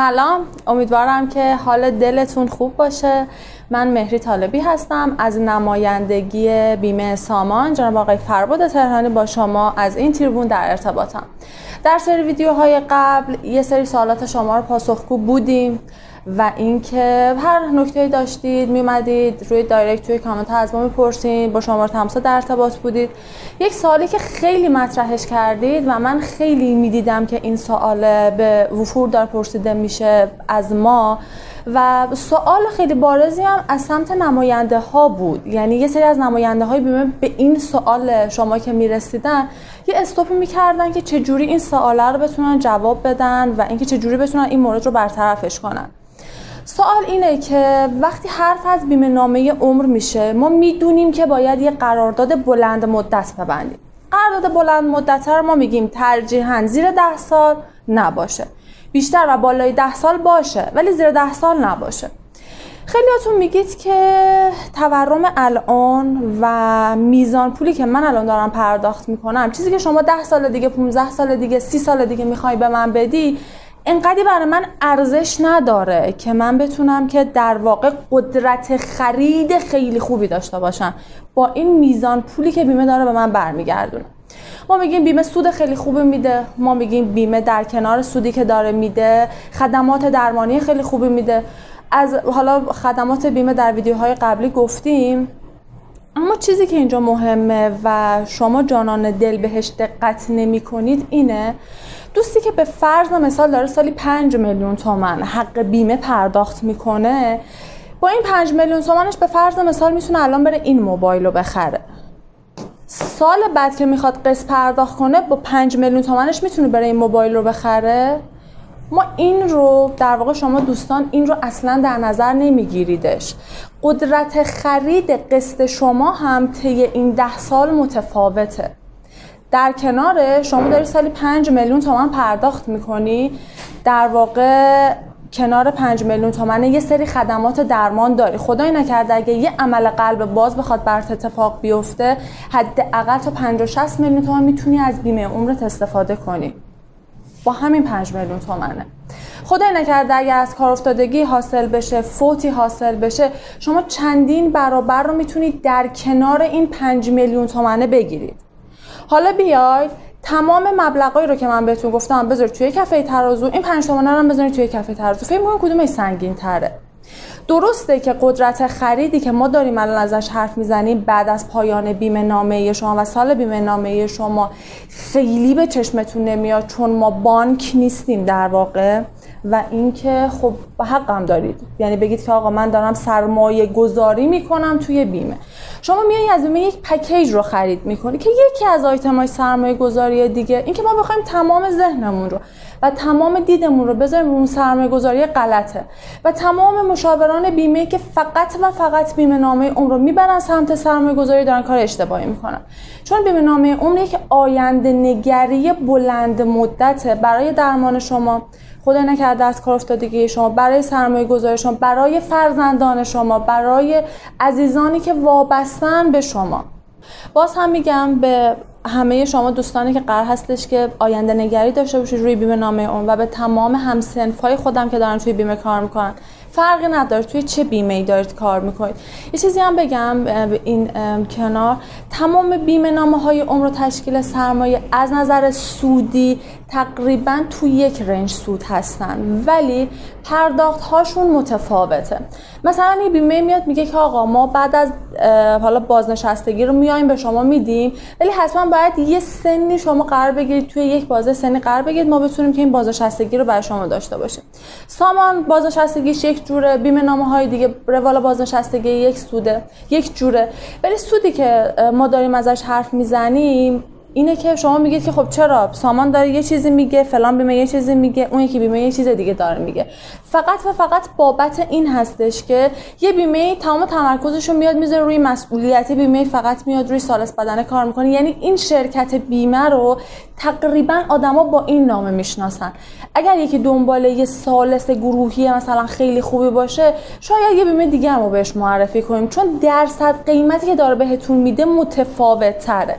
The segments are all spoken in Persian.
سلام. امیدوارم که حال دلتون خوب باشه. من مهری طالبی هستم از نمایندگی بیمه سامان. جناب آقای فرباد تهرانی با شما از این تریبون در ارتباطم. در سری ویدیوهای قبل یه سری سوالات شما رو پاسخگو بودیم. و اینکه هر نکته داشتید میمدید روی دایرکت توی کامنت ها از ما می‌پرسید با شما تمسا در ارتباط بودید. یک سوالی که خیلی مطرحش کردید و من خیلی می‌دیدم که این سوال به وفور دار پرسیده میشه از ما و سوال خیلی بارزی هم از سمت نماینده ها بود. یعنی یه سری از نماینده های بیمه به این سوال شما که می‌رسیدن یه استوپی می‌کردن که چجوری این سواله رو بتونن جواب بدن و اینکه چجوری بتونن این مورد رو برطرفش کنن. سوال اینه که وقتی حرف از بیمه نامه عمر میشه ما می‌دونیم که باید یه قرارداد بلند مدت ببندیم. قرارداد بلند مدت رو ما میگیم ترجیحاً زیر ده سال نباشه. بیشتر و بالای ده سال باشه ولی زیر ده سال نباشه. خیلیاتون میگید که تورم الان و میزان پولی که من الان دارم پرداخت می‌کنم چیزی که شما ده سال دیگه 15 سال دیگه سی سال دیگه می‌خوای به من بدی انقدی برای من ارزش نداره که من بتونم که در واقع قدرت خرید خیلی خوبی داشته باشم. با این میزان پولی که بیمه داره به من برمیگردونه. ما میگیم بیمه سود خیلی خوبی میده. ما میگیم بیمه در کنار سودی که داره میده. خدمات درمانی خیلی خوبی میده. از حالا خدمات بیمه در ویدیوهای قبلی گفتیم. اما چیزی که اینجا مهمه و شما جانان دل بهش دقت نمی کنید اینه دوستی که به فرض مثال داره سالی 5 میلیون تومن حق بیمه پرداخت می‌کنه با این 5 میلیون تومنش به فرض مثال می‌تونه الان بره این موبایل رو بخره. سال بعد که می‌خواد قسط پرداخت کنه با 5 میلیون تومنش می‌تونه بره این موبایل رو بخره؟ ما این رو در واقع شما دوستان این رو اصلا در نظر نمیگیریدش. قدرت خرید قسط شما هم طی این ده سال متفاوته. در کنار شما داری سالی 5 میلیون تومن پرداخت می‌کنی. در واقع کنار 5 میلیون تومن یه سری خدمات درمان داری. خدای نکرده اگه یه عمل قلب باز بخواد برات اتفاق بیفته حداقل تا 50 60 میلیون تومن می‌تونی از بیمه عمرت استفاده کنی. با همین 5 میلیون تومنه. خدای نکرده اگر از کار افتادگی حاصل بشه فوتی حاصل بشه شما چندین برابر رو می‌تونید در کنار این 5 میلیون تومنه بگیرید. حالا بیاید تمام مبلغایی رو که من بهتون گفتم بذارید توی کفه ترازو. این 5 تومنه رو بذارید توی کفه ترازو. فکر می‌کنید کدومش سنگین تره درسته که قدرت خریدی که ما داریم الان ازش حرف می‌زنیم بعد از پایان بیمه نامه شما و سال بیمه نامه شما خیلی به چشمتون نمیاد چون ما بانک نیستیم در واقع. و اینکه خب به حقم دارید. یعنی بگید که آقا من دارم سرمایه گذاری می‌کنم توی بیمه. شما میای از بیمه یک پکیج رو خرید می‌کنی که یکی از آیتم های سرمایه گذاری دیگه اینکه ما بخوایم تمام ذهنمون رو و تمام دیدمون رو بذاریم اون سرمایه گذاری غلطه. و تمام مشاوران بیمه که فقط و فقط بیمه نامه اون رو می‌برن سمت سرمایه گذاری دارن کار اشتباهی می‌کنن. چون بیمه نامه اون یک آینده نگری بلند مدته برای درمان شما خدا نکرده از کار افتادگی شما برای سرمایه گذاری شما برای فرزندان شما برای عزیزانی که وابستن به شما. باز هم میگم به همه شما دوستانی که قرار هستش که آینده نگری داشته باشید روی بیمه نامه اون و به تمام همسنف های خودم که دارن توی بیمه کار می‌کنن. فرقی نداره توی چه بیمه ای دارید کار می‌کنید. یه چیزی هم بگم این کنار. تمام بیمه نامه های عمر و تشکیل سرمایه از نظر سودی تقریبا توی یک رنج سود هستن ولی پرداخت هاشون متفاوته. مثلا این بیمه میاد میگه که آقا ما بعد از حالا بازنشستگی رو میایم به شما میدیم ولی حتما باید یه سنی شما قرار بگیرید توی یک بازه سنی قرار بگیرید ما بتونیم که این بازنشستگی رو برای شما داشته باشیم. سامان بازنشستگیش یک جوره بیمه نامه های دیگه روال بازنشستگی یک سوده یک جوره. ولی سودی که ما داریم ازش حرف می‌زنیم اینه که شما میگید که خب چرا سامان داره یه چیزی میگه فلان بیمه یه چیزی میگه اون یکی بیمه یه چیز دیگه داره میگه. فقط و فقط بابت این هستش که یه بیمه تمام تمرکزش رو میاد می‌ذاره روی مسئولیتی بیمه فقط میاد روی سالس بدنه کار می‌کنه. یعنی این شرکت بیمه رو تقریبا آدما با این نامه می‌شناسن. اگر یکی دنبال یه سالس گروهی مثلا خیلی خوبی باشه شاید یه بیمه دیگه هم رو بهش معرفی کنیم. چون درصد قیمتی که داره بهتون میده متفاوت تره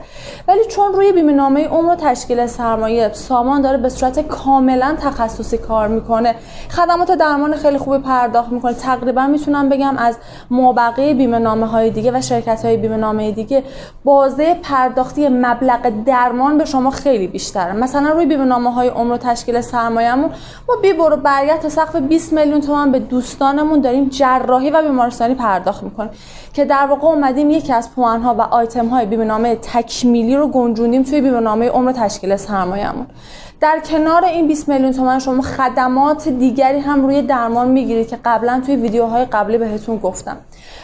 ولی چون روی بیمه نامه عمر و تشکیل سرمایه سامان داره به صورت کاملا تخصصی کار می‌کنه. خدمات درمان خیلی خوبی پرداخت می‌کنه. تقریبا می‌تونم بگم از مابقه بیمه نامه های دیگه و شرکت های بیمه نامه دیگه بازه پرداختی مبلغ درمان به شما خیلی بیشتره. مثلا روی بیمه نامه های عمر و تشکیل سرمایه‌مون ما بی برو برگرد تا سقف 20 میلیون تومان به دوستانمون داریم جراحی و بیمارستانی پرداخت می‌کنیم. که در واقع اومدیم یکی از پوان ها و آیتم های بیمه نامه تکمیلی رو گنجوندیم توی بیمه نامه عمر تشکیل سرمایه‌مون. در کنار این 20 میلیون تومان شما خدمات دیگری هم روی درمان می‌گیرید که قبلا توی ویدیوهای قبلی بهتون گفتم.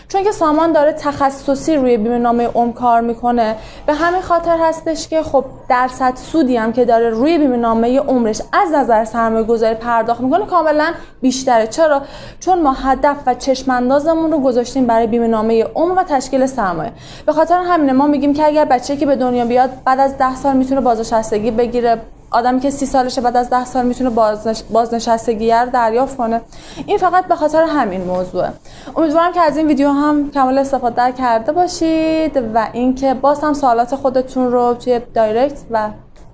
چون که سامان داره تخصصی روی بیمه نامه عمر کار می‌کنه. به همین خاطر هستش که خب درصد سودی هم که داره روی بیمه نامه عمرش از نظر سرمایه گذاری پرداخت می‌کنه کاملا بیشتره. چرا؟ چون ما هدف و چشم اندازمون رو گذاشتیم برای بیمه نامه عمر و تشکیل سرمایه. به خاطر همینه ما میگیم که اگر بچه که به دنیا بیاد بعد از ده سال می‌تونه بازنشستگی بگیره آدمی که سی سالشه بعد از ده سال می‌تونه بازنش... بازنشستگی دریافت کنه. این فقط به خاطر همین موضوعه. امیدوارم که از این ویدیو هم کامل استفاده کرده باشید و اینکه باز هم سوالات خودتون رو توی دایرکت و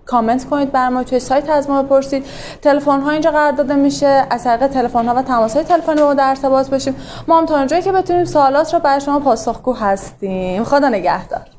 کامنت کنید بر ما. توی سایت از ما بپرسید. تلفن ها اینجا قرار داده میشه. از طریق تلفن ها و تماس های تلفنی ما در ارتباط باشیم. ما هم تا اونجایی که بتونیم سوالات رو برای شما پاسخگو هستیم. خدا نگهدار.